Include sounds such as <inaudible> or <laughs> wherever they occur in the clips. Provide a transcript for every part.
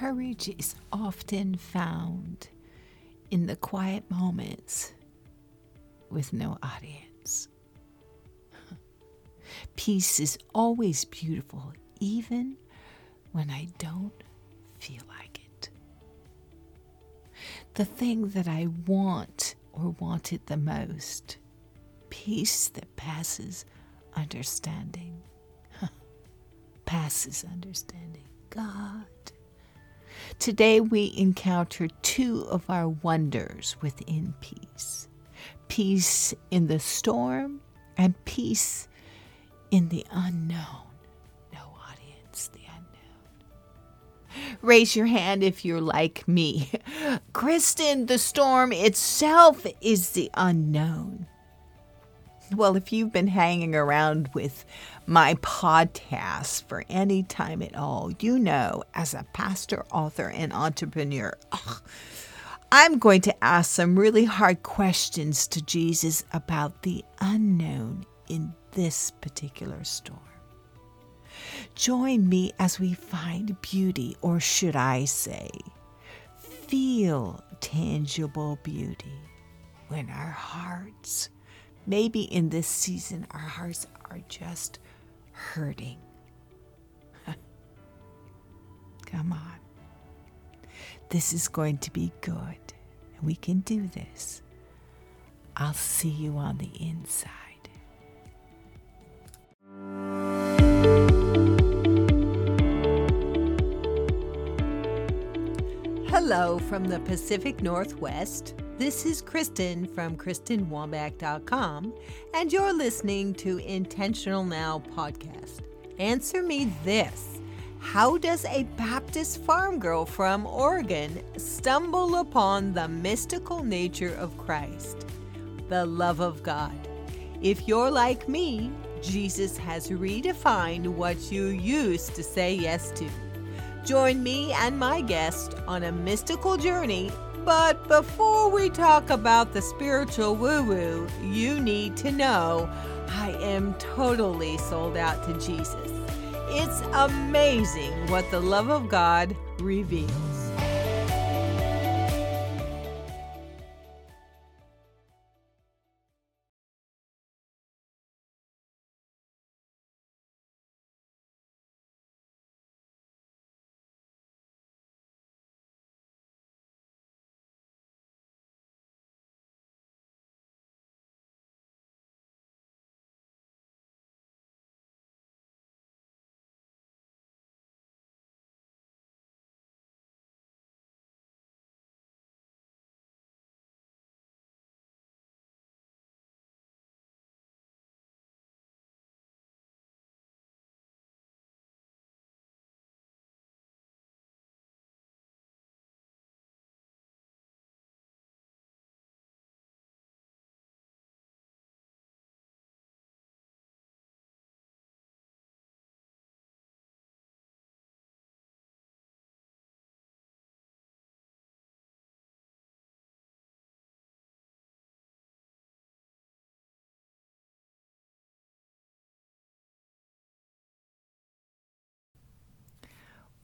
courage is often found in the quiet moments with no audience. <laughs> Peace is always beautiful, even when I don't feel like it. The thing that I want or wanted the most peace that passes understanding. <laughs> passes understanding. God. Today we encounter two of our wonders within peace peace in the storm and peace in the unknown. No audience, the unknown. Raise your hand if you're like me. <laughs> Kristen, the storm itself is the unknown. Well, if you've been hanging around with my podcast for any time at all, you know, as a pastor, author, and entrepreneur, ugh, I'm going to ask some really hard questions to Jesus about the unknown in this particular storm. Join me as we find beauty, or should I say, feel tangible beauty when our hearts Maybe in this season, our hearts are just hurting. <laughs> Come on. This is going to be good. We can do this. I'll see you on the inside. Hello from the Pacific Northwest. This is Kristen from KristenWambach.com, and you're listening to Intentional Now podcast. Answer me this How does a Baptist farm girl from Oregon stumble upon the mystical nature of Christ, the love of God? If you're like me, Jesus has redefined what you used to say yes to. Join me and my guest on a mystical journey but before we talk about the spiritual woo woo, you need to know I am totally sold out to Jesus. It's amazing what the love of God reveals.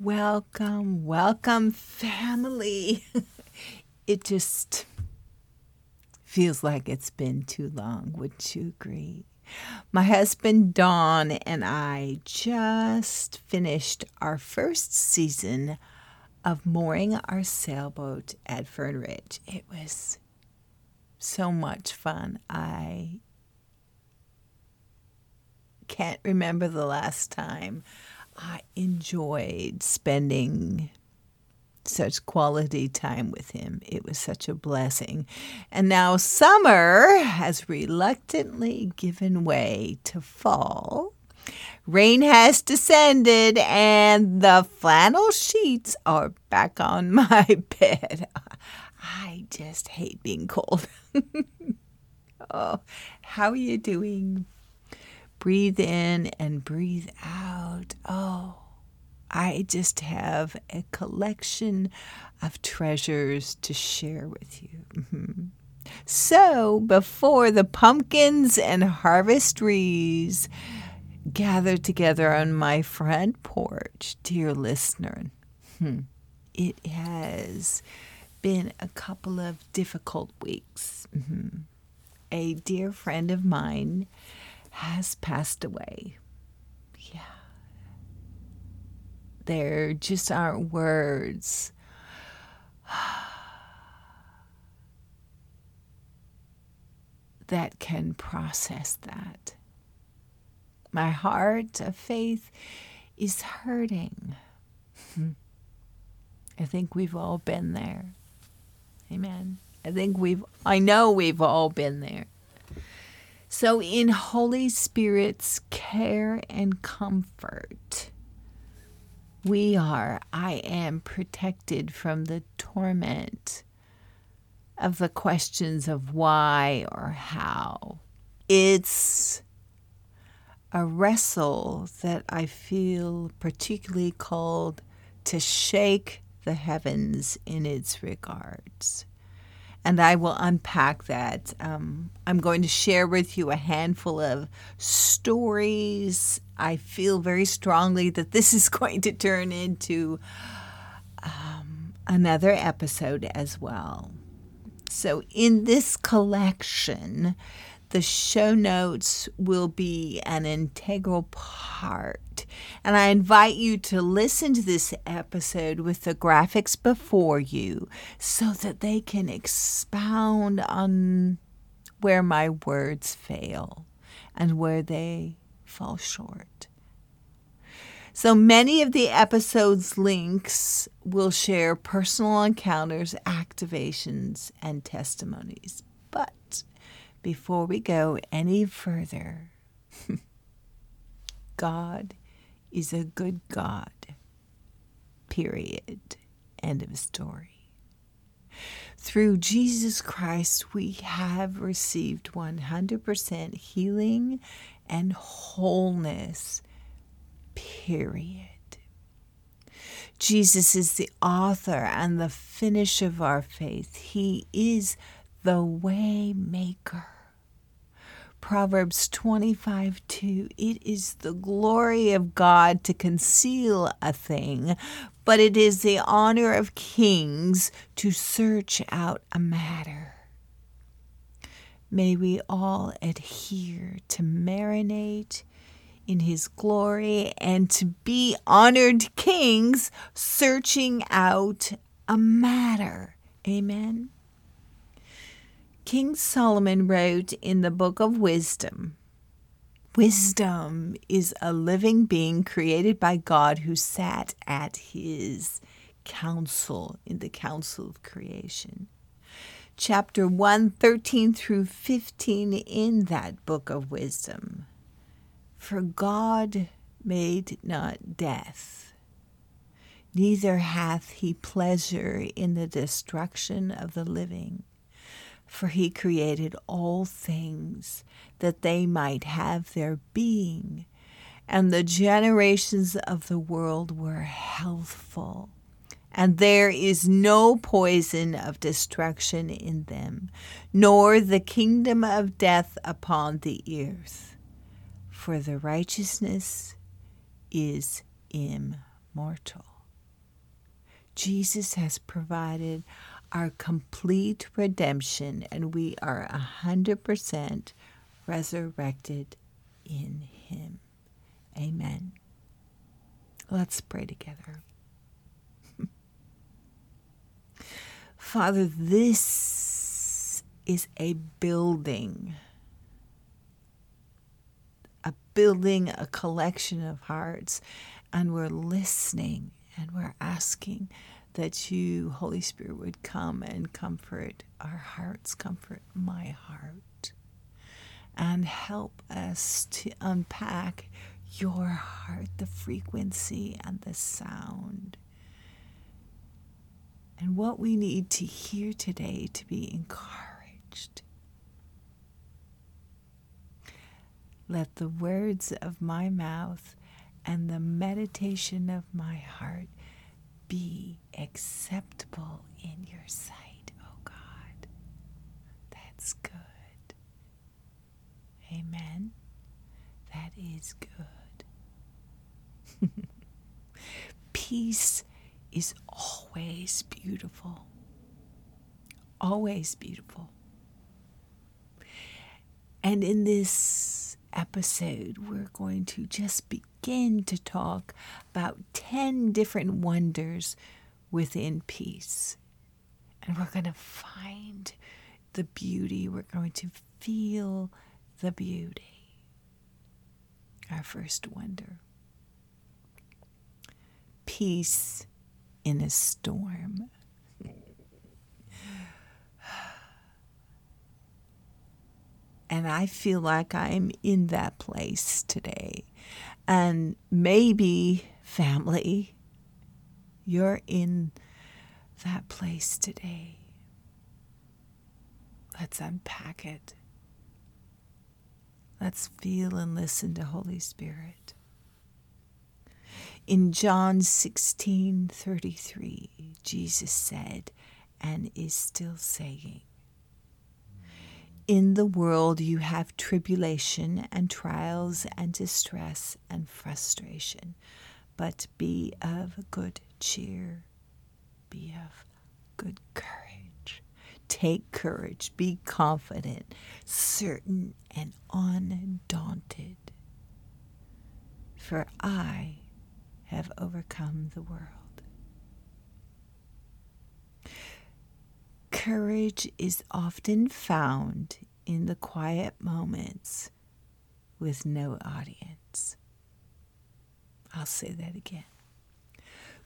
Welcome, welcome, family. <laughs> it just feels like it's been too long. Wouldn't you agree? My husband Don and I just finished our first season of mooring our sailboat at Fern Ridge. It was so much fun. I can't remember the last time I enjoyed spending such quality time with him. It was such a blessing. And now summer has reluctantly given way to fall. Rain has descended, and the flannel sheets are back on <laughs> my bed. I just hate being cold. <laughs> oh, how are you doing, breathe in and breathe out. Oh, I just have a collection of treasures to share with you. Mm-hmm. So, before the pumpkins and harvest trees gather together on my front porch, dear listener, hmm, it has been a couple of difficult weeks. Mm-hmm. A dear friend of mine has passed away. Yeah. There just aren't words. <sighs> that can process that. My heart of faith is hurting. <laughs> I think we've all been there. Amen. I think we've, I know we've all been there. So, in Holy Spirit's care and comfort, we are, I am protected from the torment of the questions of why or how. It's a wrestle that I feel particularly called to shake the heavens in its regards. And I will unpack that. Um, I'm going to share with you a handful of stories. I feel very strongly that this is <laughs> going to turn into um, another episode as well. So, in this collection, the show notes will be an integral part. And I invite you to listen to this episode with the graphics before you so that they can expound on where my words fail and where they fall short. So many of the episode's links will share personal encounters, activations, and testimonies. Before we go any further, <laughs> God is a good God. Period. End of story. Through Jesus Christ, we have received 100% healing and wholeness. Period. Jesus is the author and the finish of our faith. He is the way maker. Proverbs 25 2 It is the glory of God to conceal a thing, but it is the honor of kings to search out a matter. May we all adhere to marinate in his glory and to be honored kings searching out a matter. Amen. King Solomon wrote in the Book of Wisdom Wisdom is a living being created by God who sat at his council in the council of creation. Chapter 1, 13 through 15 in that book of wisdom. For God made not death, neither hath he pleasure in the destruction of the living for he created all things that they might have their being, and the generations of the world were healthful. And there is no poison of destruction in them, nor the kingdom of death upon the earth. For the righteousness is immortal. Jesus has provided our complete redemption, and we are a hundred percent resurrected in Him. Amen. Let's pray together. <laughs> Father, this is a building, a building, a collection of hearts, and we're listening and we're asking that you, Holy Spirit, would come and comfort our hearts, comfort my heart, and help us to unpack your heart, the frequency and the sound. And what we need to hear today to be encouraged. Let the words of my mouth and the meditation of my heart be acceptable in your sight, oh God. That's good. Amen. That is good. <laughs> Peace is always beautiful. Always beautiful. And in this episode, we're going to just begin to talk about 10 different wonders within peace. And we're going to find the beauty, we're going to feel the beauty. Our first wonder peace in a storm. And I feel like I'm in that place today. And maybe, family, you're in that place today. Let's unpack it. Let's feel and listen to Holy Spirit. In John 16:33, Jesus said and is still saying, in the world you have tribulation and trials and distress and frustration, but be of good cheer. Be of good courage. Take courage. Be confident, certain, and undaunted. For I have overcome the world. Courage is often found in the quiet moments with no audience. I'll say that again.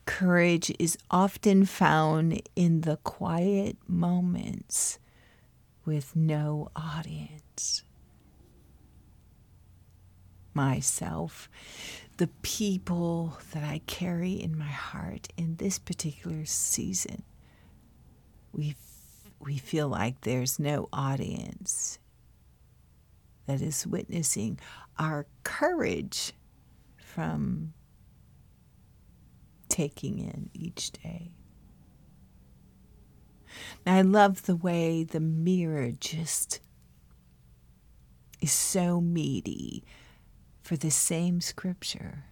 Courage is often found in the quiet moments with no audience. Myself, the people that I carry in my heart in this particular season, we we feel like there's no audience that is witnessing our courage from taking in each day. Now, I love the way the mirror just is so meaty for the same scripture.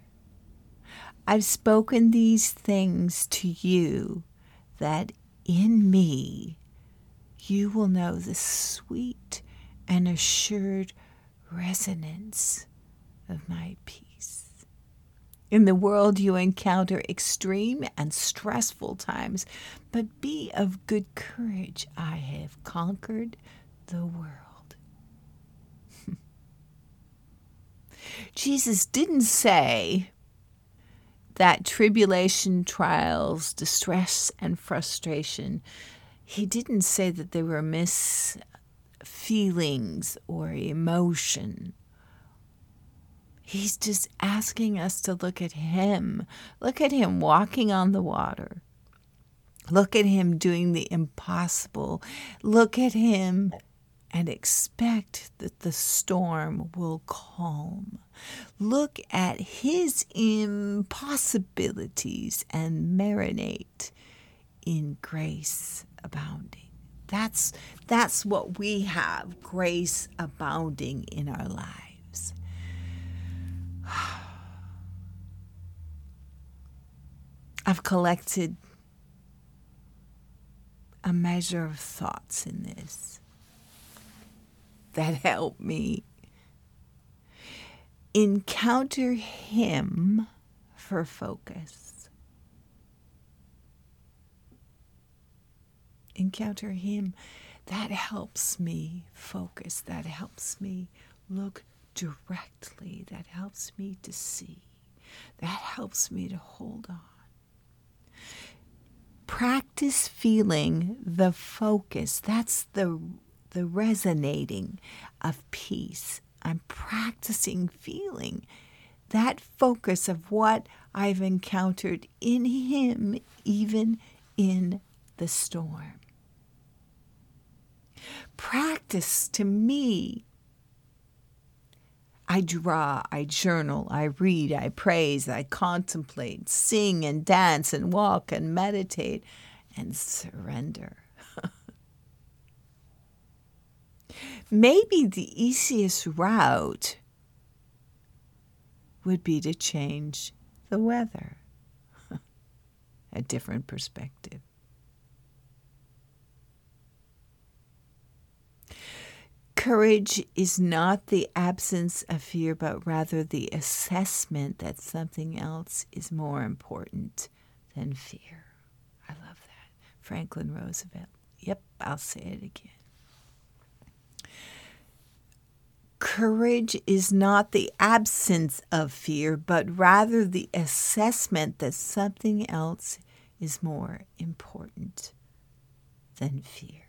I've spoken these things to you that in me you will know the sweet and assured resonance of my peace. In the world, you encounter extreme and stressful times, but be of good courage. I have conquered the world. <laughs> Jesus didn't say that tribulation, trials, distress, and frustration he didn't say that they were mis feelings or emotion. He's just asking us to look at him. Look at him walking on the water. Look at him doing the impossible. Look at him and expect that the storm will calm. Look at his impossibilities and marinate in grace abounding. That's that's what we have, grace abounding in our lives. <sighs> I've collected a measure of thoughts in this that help me encounter him for focus encounter Him, that helps me focus. That helps me look directly. That helps me to see. That helps me to hold on. Practice feeling the focus. That's the, the resonating of peace. I'm practicing feeling that focus of what I've encountered in Him, even in the storm. Practice to me. I draw, I journal, I read, I praise, I contemplate, sing and dance and walk and meditate and surrender. <laughs> Maybe the easiest route would be to change the weather. <laughs> a different perspective. Courage is not the absence of fear, but rather the assessment that something else is more important than fear. I love that. Franklin Roosevelt. Yep, I'll say it again. Courage is not the absence of fear, but rather the assessment that something else is more important than fear.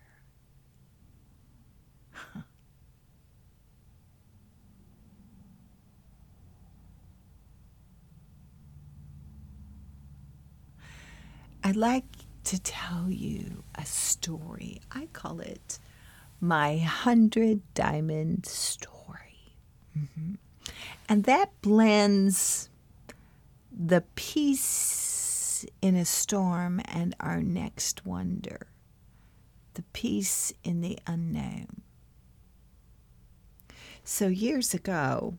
I'd like to tell you a story. I call it my hundred diamond story. Mm-hmm. And that blends the peace in a storm and our next wonder, the peace in the unknown. So, years ago,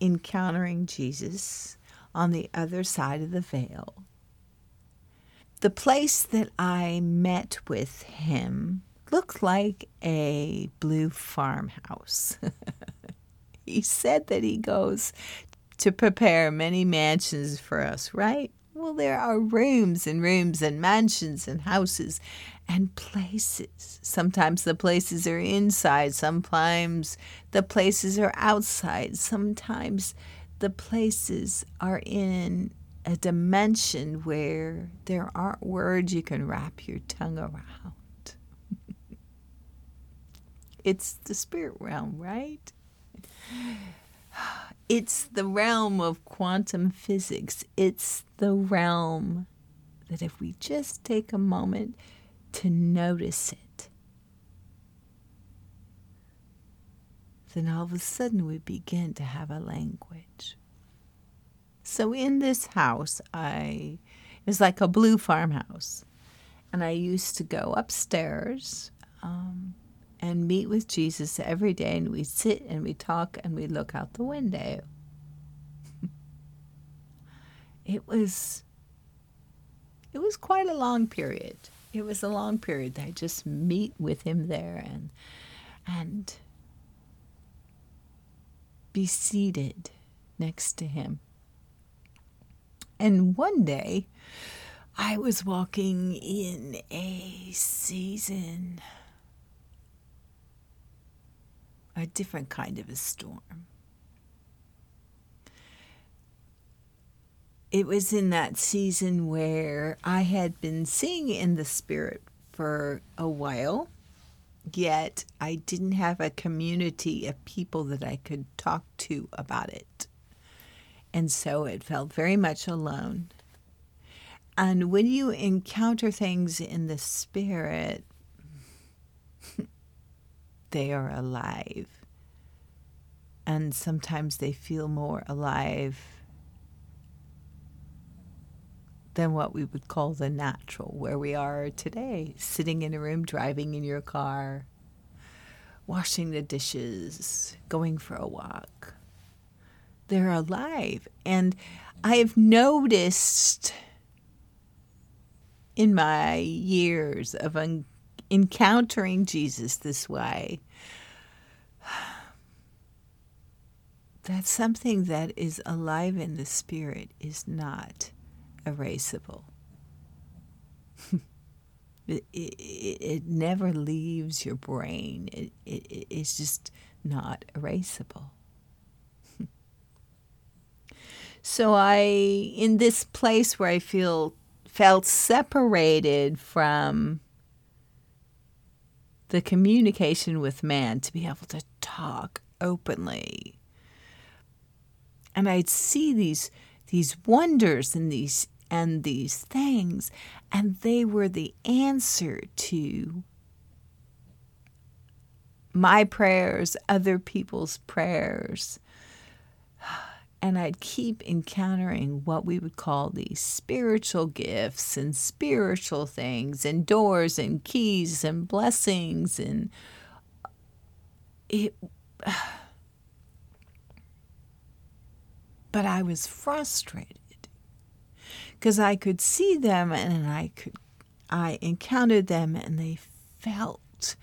encountering Jesus on the other side of the veil, the place that I met with him looked like a blue farmhouse. <laughs> he said that he goes to prepare many mansions for us, right? Well, there are rooms and rooms and mansions and houses and places. Sometimes the places are inside, sometimes the places are outside, sometimes the places are in a dimension where there aren't words you can wrap your tongue around. <laughs> it's the spirit realm, right? <sighs> It's the realm of quantum physics. It's the realm that if we just take a moment to notice it, then all of a sudden we begin to have a language. So in this house, I it was like a blue farmhouse, and I used to go upstairs um, and meet with Jesus every day, and we'd sit and we'd talk and we'd look out the window. <laughs> it was it was quite a long period. It was a long period. That I just meet with him there and and be seated next to him and one day, I was walking in a season, a different kind of a storm. It was in that season where I had been seeing in the spirit for a while, yet I didn't have a community of people that I could talk to about it. And so it felt very much alone. And when you encounter things in the spirit, <laughs> they are alive. And sometimes they feel more alive than what we would call the natural, where we are today, sitting in a room, driving in your car, washing the dishes, going for a walk they're alive. And I've noticed in my years of un- encountering Jesus this way <sighs> that something that is alive in the spirit is not erasable. <laughs> it, it, it, never leaves your brain. It, it, it's just not erasable. So I, in this place where I feel felt separated from the communication with man to be able to talk openly. And I'd see these these wonders and these and these things, and they were the answer to my prayers, other people's prayers and I'd keep encountering what we would call these spiritual gifts and spiritual things and doors and keys and blessings and it <sighs> but I was frustrated because I could see them and I could I encountered them and they felt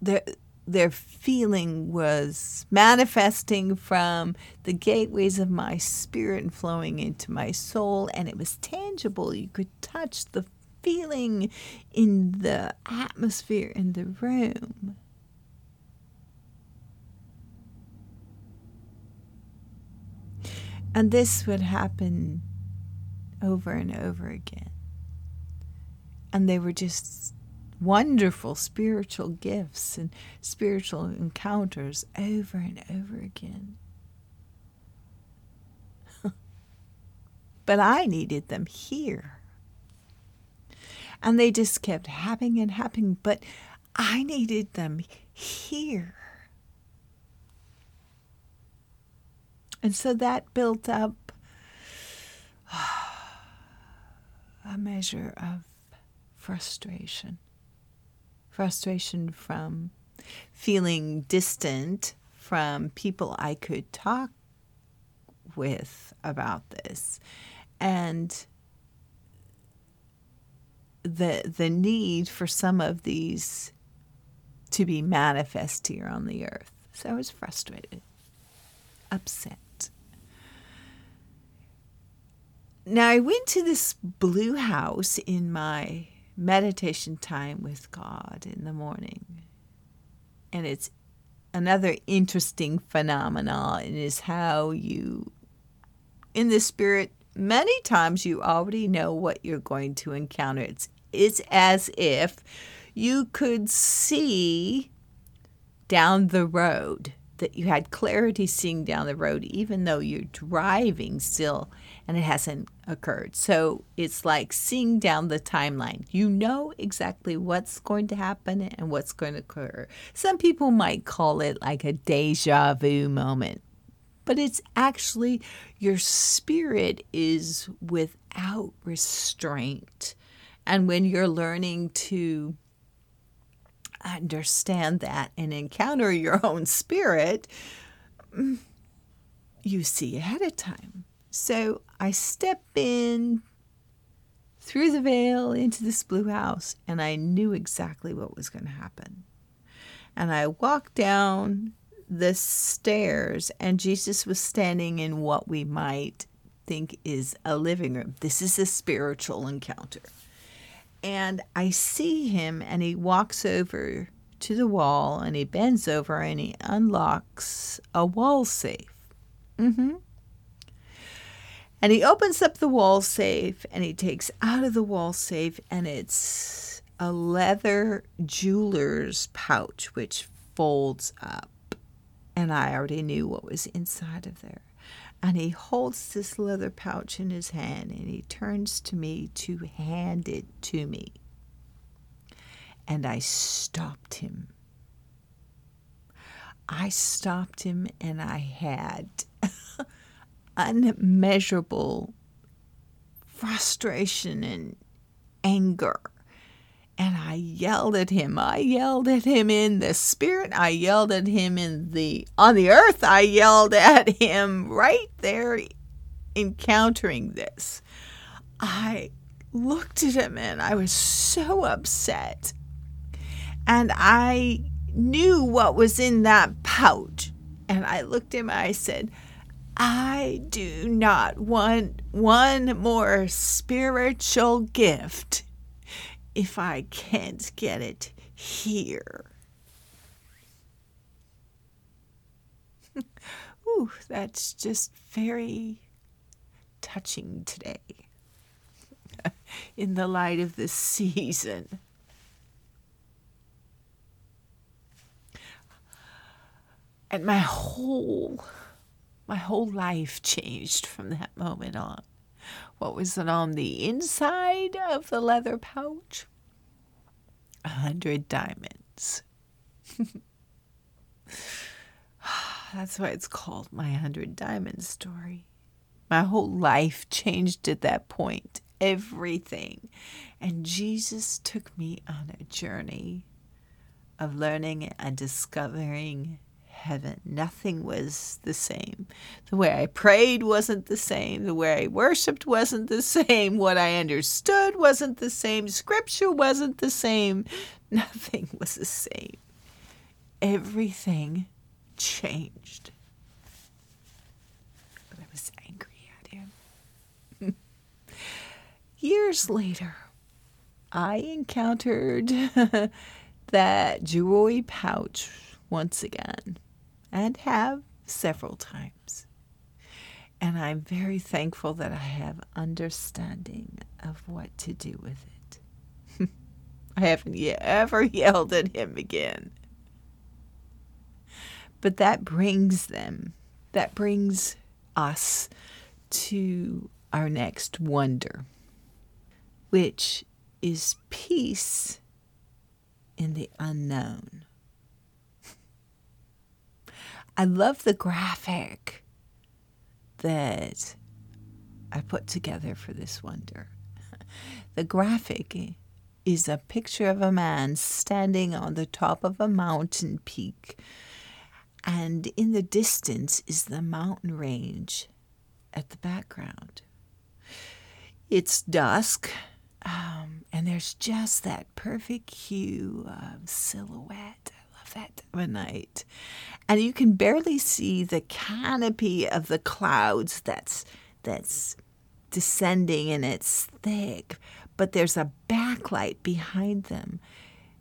their their feeling was manifesting from the gateways of my spirit and flowing into my soul and it was tangible. You could touch the feeling in the atmosphere in the room. And this would happen over and over again. And they were just wonderful spiritual gifts and spiritual encounters over and over again. <laughs> but I needed them here. And they just kept happening and happening, but I needed them here. And so that built up <sighs> a measure of frustration. Frustration from feeling distant from people I could talk with about this. And the the need for some of these to be manifest here on the earth. So I was frustrated, upset. Now I went to this blue house in my meditation time with God in the morning. And it's another interesting phenomenon is how you in the spirit many times you already know what you're going to encounter. It's it's as if you could see down the road that you had clarity seeing down the road even though you're driving still and it hasn't occurred. So it's like seeing down the timeline. You know exactly what's going to happen and what's going to occur. Some people might call it like a deja vu moment, but it's actually your spirit is without restraint. And when you're learning to understand that and encounter your own spirit, mm, you see ahead of time. So I step in through the veil into this blue house, and I knew exactly what was going to happen. And I walked down the stairs, and Jesus was standing in what we might think is a living room. This is a spiritual encounter. And I see him, and he walks over to the wall, and he bends over and he unlocks a wall safe. Mm-hmm. And he opens up the wall safe and he takes out of the wall safe, and it's a leather jeweler's pouch which folds up. And I already knew what was inside of there. And he holds this leather pouch in his hand and he turns to me to hand it to me. And I stopped him. I stopped him and I had unmeasurable frustration and anger. And I yelled at him. I yelled at him in the spirit. I yelled at him in the on the earth. I yelled at him right there encountering this. I looked at him and I was so upset. And I knew what was in that pouch. And I looked at him I said, I do not want one more spiritual gift if I can't get it here. <laughs> Ooh, that's just very touching today <laughs> in the light of this season. And my whole my whole life changed from that moment on. What was it on the inside of the leather pouch? A hundred diamonds. <laughs> That's why it's called my hundred diamond story. My whole life changed at that point. Everything. And Jesus took me on a journey of learning and discovering heaven. Nothing was the same. The way I prayed wasn't the same. The way I worshiped wasn't the same. What I understood wasn't the same. Scripture wasn't the same. <laughs> Nothing was the same. Everything changed. But I was angry at him. <laughs> Years later, I encountered <laughs> that jewelry pouch once again and have several times. And I'm very thankful that I have understanding of what to do with it. <laughs> I haven't yet ever <laughs> yelled at him again. But that brings them, that brings us to our next wonder, which is peace in the unknown. I love the graphic that I put together for this wonder. <laughs> The graphic is a picture of a man standing on the top of a mountain peak, and in the distance is the mountain range at the background. It's dusk, um, and there's just that perfect hue of silhouette. I love that night. And you can barely see the canopy of the clouds that's that's descending and it's thick, but there's a backlight behind them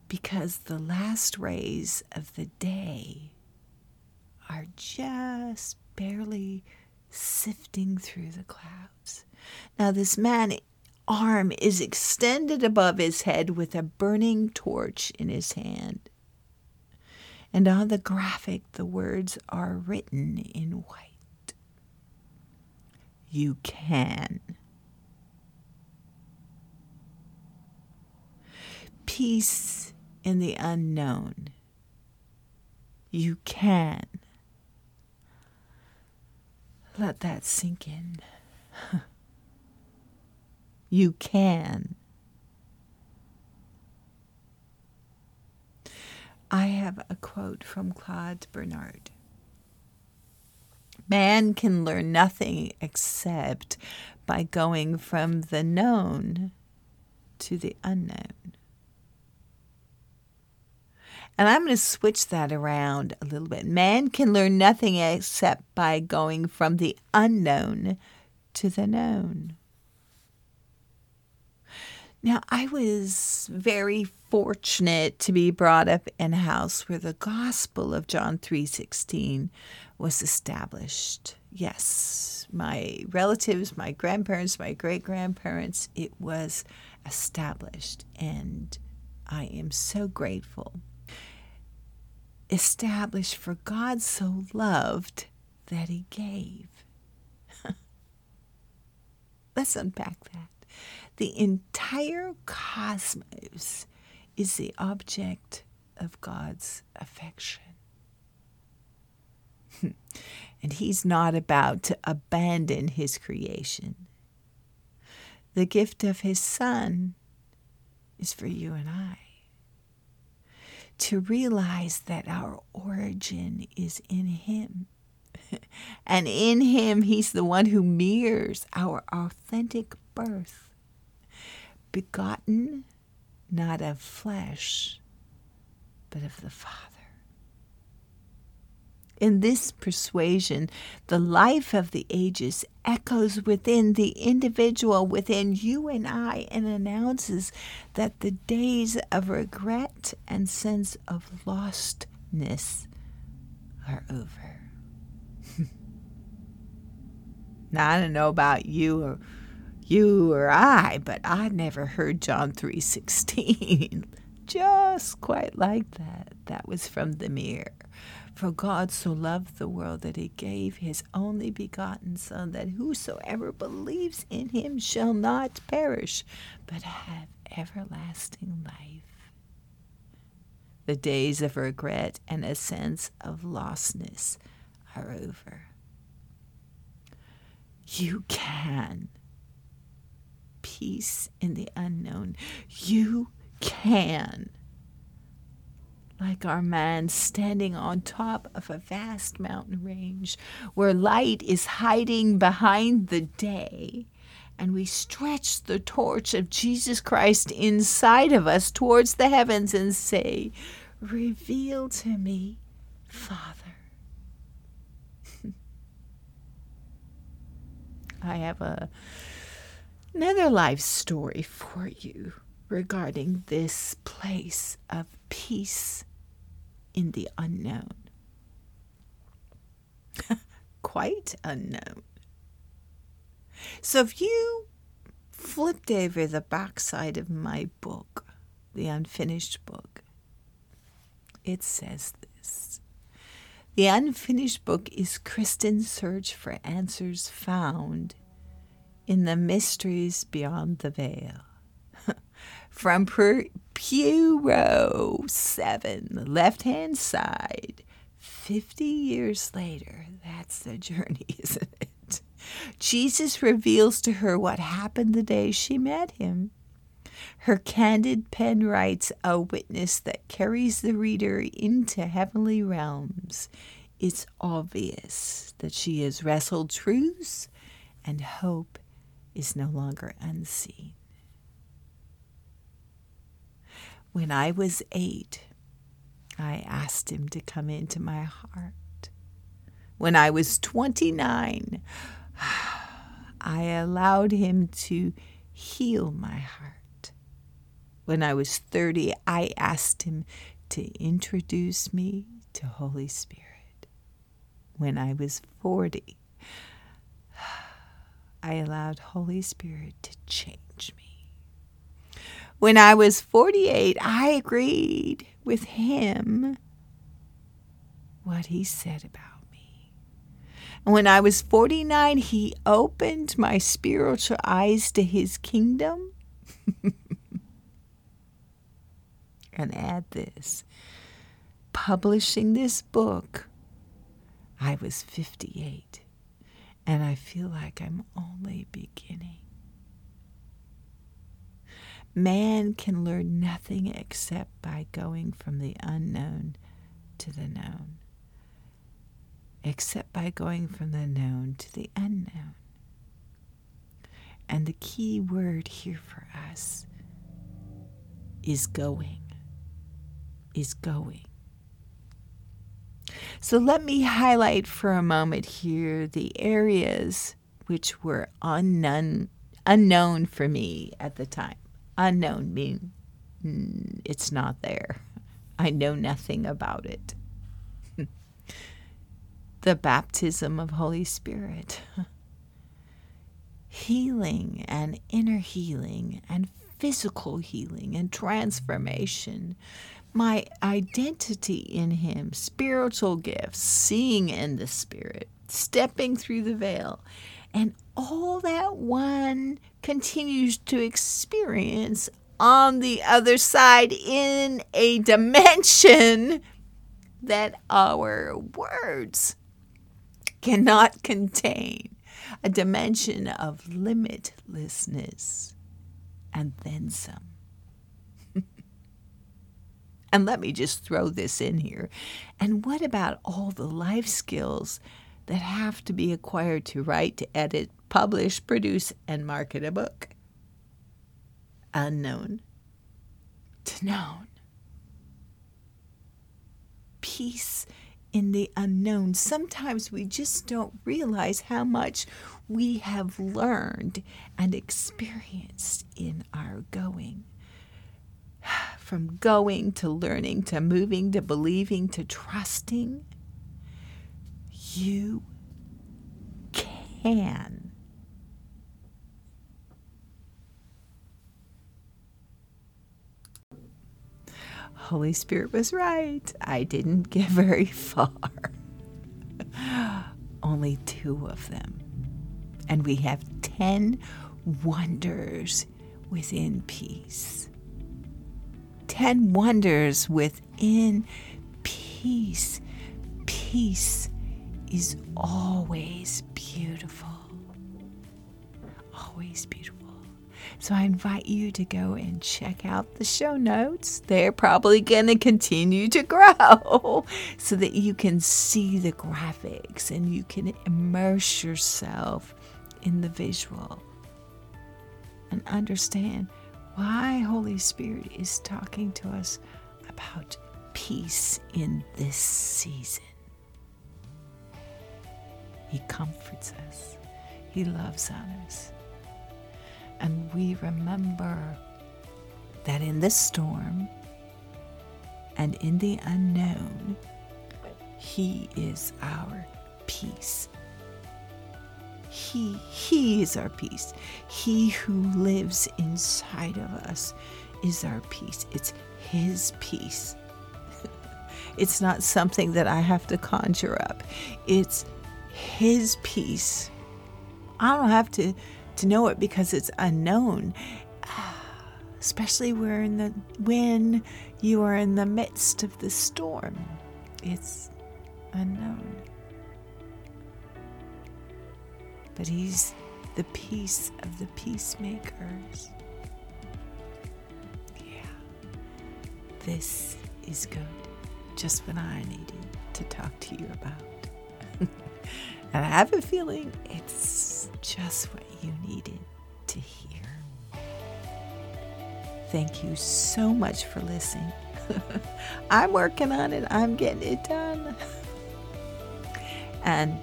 because the last rays of the day are just barely sifting through the clouds. Now, this man arm is extended above his head with a burning torch in his hand. And on the graphic, the words are written in white. You can. Peace in the unknown. You can. Let that sink in. <laughs> You can. I have a quote from Claude Bernard. Man can learn nothing except by going from the known to the unknown. And I'm going to switch that around a little bit. Man can learn nothing except by going from the unknown to the known. Now, I was very fortunate to be brought up in a house where the gospel of John 3:16 was established. Yes, my relatives, my grandparents, my great-grandparents, it was established and I am so grateful. Established for God so loved that he gave. <laughs> Let's unpack that. The entire cosmos is the object of God's affection. Hmm. and He's not about to abandon His creation. The gift of His Son is for you and I. To realize that our origin is in Him. <laughs> and in Him, He's the one who mirrors our authentic birth begotten not of flesh, but of the Father. In this persuasion, the life of the ages echoes within the individual, within you and I, and announces that the days of regret and sense of lostness are over. <laughs> now, I don't know about you or you or I, but I never heard John 3:16. <laughs> Just quite like that. That was from the mirror. For God so loved the world that he gave his only begotten Son, that whosoever believes in him shall not perish, but have everlasting life. The days of regret and a sense of lostness are over. You can peace in the unknown. You can like our man standing on top of a vast mountain range where light is hiding behind the day. And we stretch the torch of Jesus Christ inside of us towards the heavens and say, Reveal to me, Father. <laughs> I have a, another life story for you regarding this place of peace in the unknown. <laughs> Quite unknown. So if you flipped over the backside of my book, the unfinished book, it says this. The unfinished book is Kristen's search for answers found in the mysteries beyond the veil. <laughs> From Pew Row 7, left hand side, 50 years later, that's the journey, <laughs> isn't it? Jesus reveals to her what happened the day she met him. Her candid pen writes a witness that carries the reader into heavenly realms. It's obvious that she has wrestled truths, and hope is no longer unseen. When I was eight, I asked him to come into my heart. When I was 29, <sighs> I allowed him to heal my heart. When I was 30, I asked him to introduce me to Holy Spirit. When I was 40, I allowed Holy Spirit to change me. When I was 48, I agreed with him what he said about me. And when I was 49, he opened my spiritual eyes to his kingdom. <laughs> and add this publishing this book, I was 58, and I feel like I'm only beginning. Man can learn nothing except by going from the unknown to the known, except by going from the known to the unknown. And the key word here for us is going, is going. So let me highlight for a moment here the areas which were unknown, unknown for me at the time unknown mean mm, it's not there. I know nothing about it. <laughs> the baptism of Holy Spirit. <laughs> healing and inner healing and physical healing and transformation. My identity in Him, spiritual gifts, seeing in the Spirit, stepping through the veil, and all that one continues to experience on the other side in a dimension that our words cannot contain a dimension of limitlessness and then some. And let me just throw this in here. And what about all the life skills that have to be acquired to write, to edit, publish, produce, and market a book. Unknown to known. Peace in the unknown. Sometimes we just don't realize how much we have learned and experienced in our going. <sighs> From going to learning to moving to believing to trusting you can. Holy Spirit was right. I didn't <laughs> get very far. <laughs> Only two of them. And we have 10 wonders within peace. 10 wonders within peace. Peace is always beautiful. Always beautiful. So I invite you to go and check out the show notes. They're probably going to continue to <laughs> grow so that you can see the graphics and you can immerse yourself in the visual and understand why Holy Spirit is talking to us about peace in this season. He comforts us. He loves on us. And we remember that in the storm and in the unknown, He is our peace. He, he is our peace. He who lives inside of us is our peace. It's His peace. <laughs> it's not something that I have to conjure up. It's His peace. I don't have to, to know it because it's unknown. <sighs> Especially when the when you are in the midst of the storm. It's unknown. But he's the peace of the peacemakers. Yeah. This is good. Just what I needed to talk to you about. <laughs> and I have a feeling it's just what you needed to hear. Thank you so much for listening. <laughs> I'm working on it, I'm getting it done. <laughs> and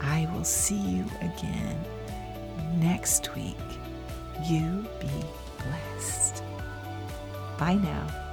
I will see you again next week. You be blessed. Bye now.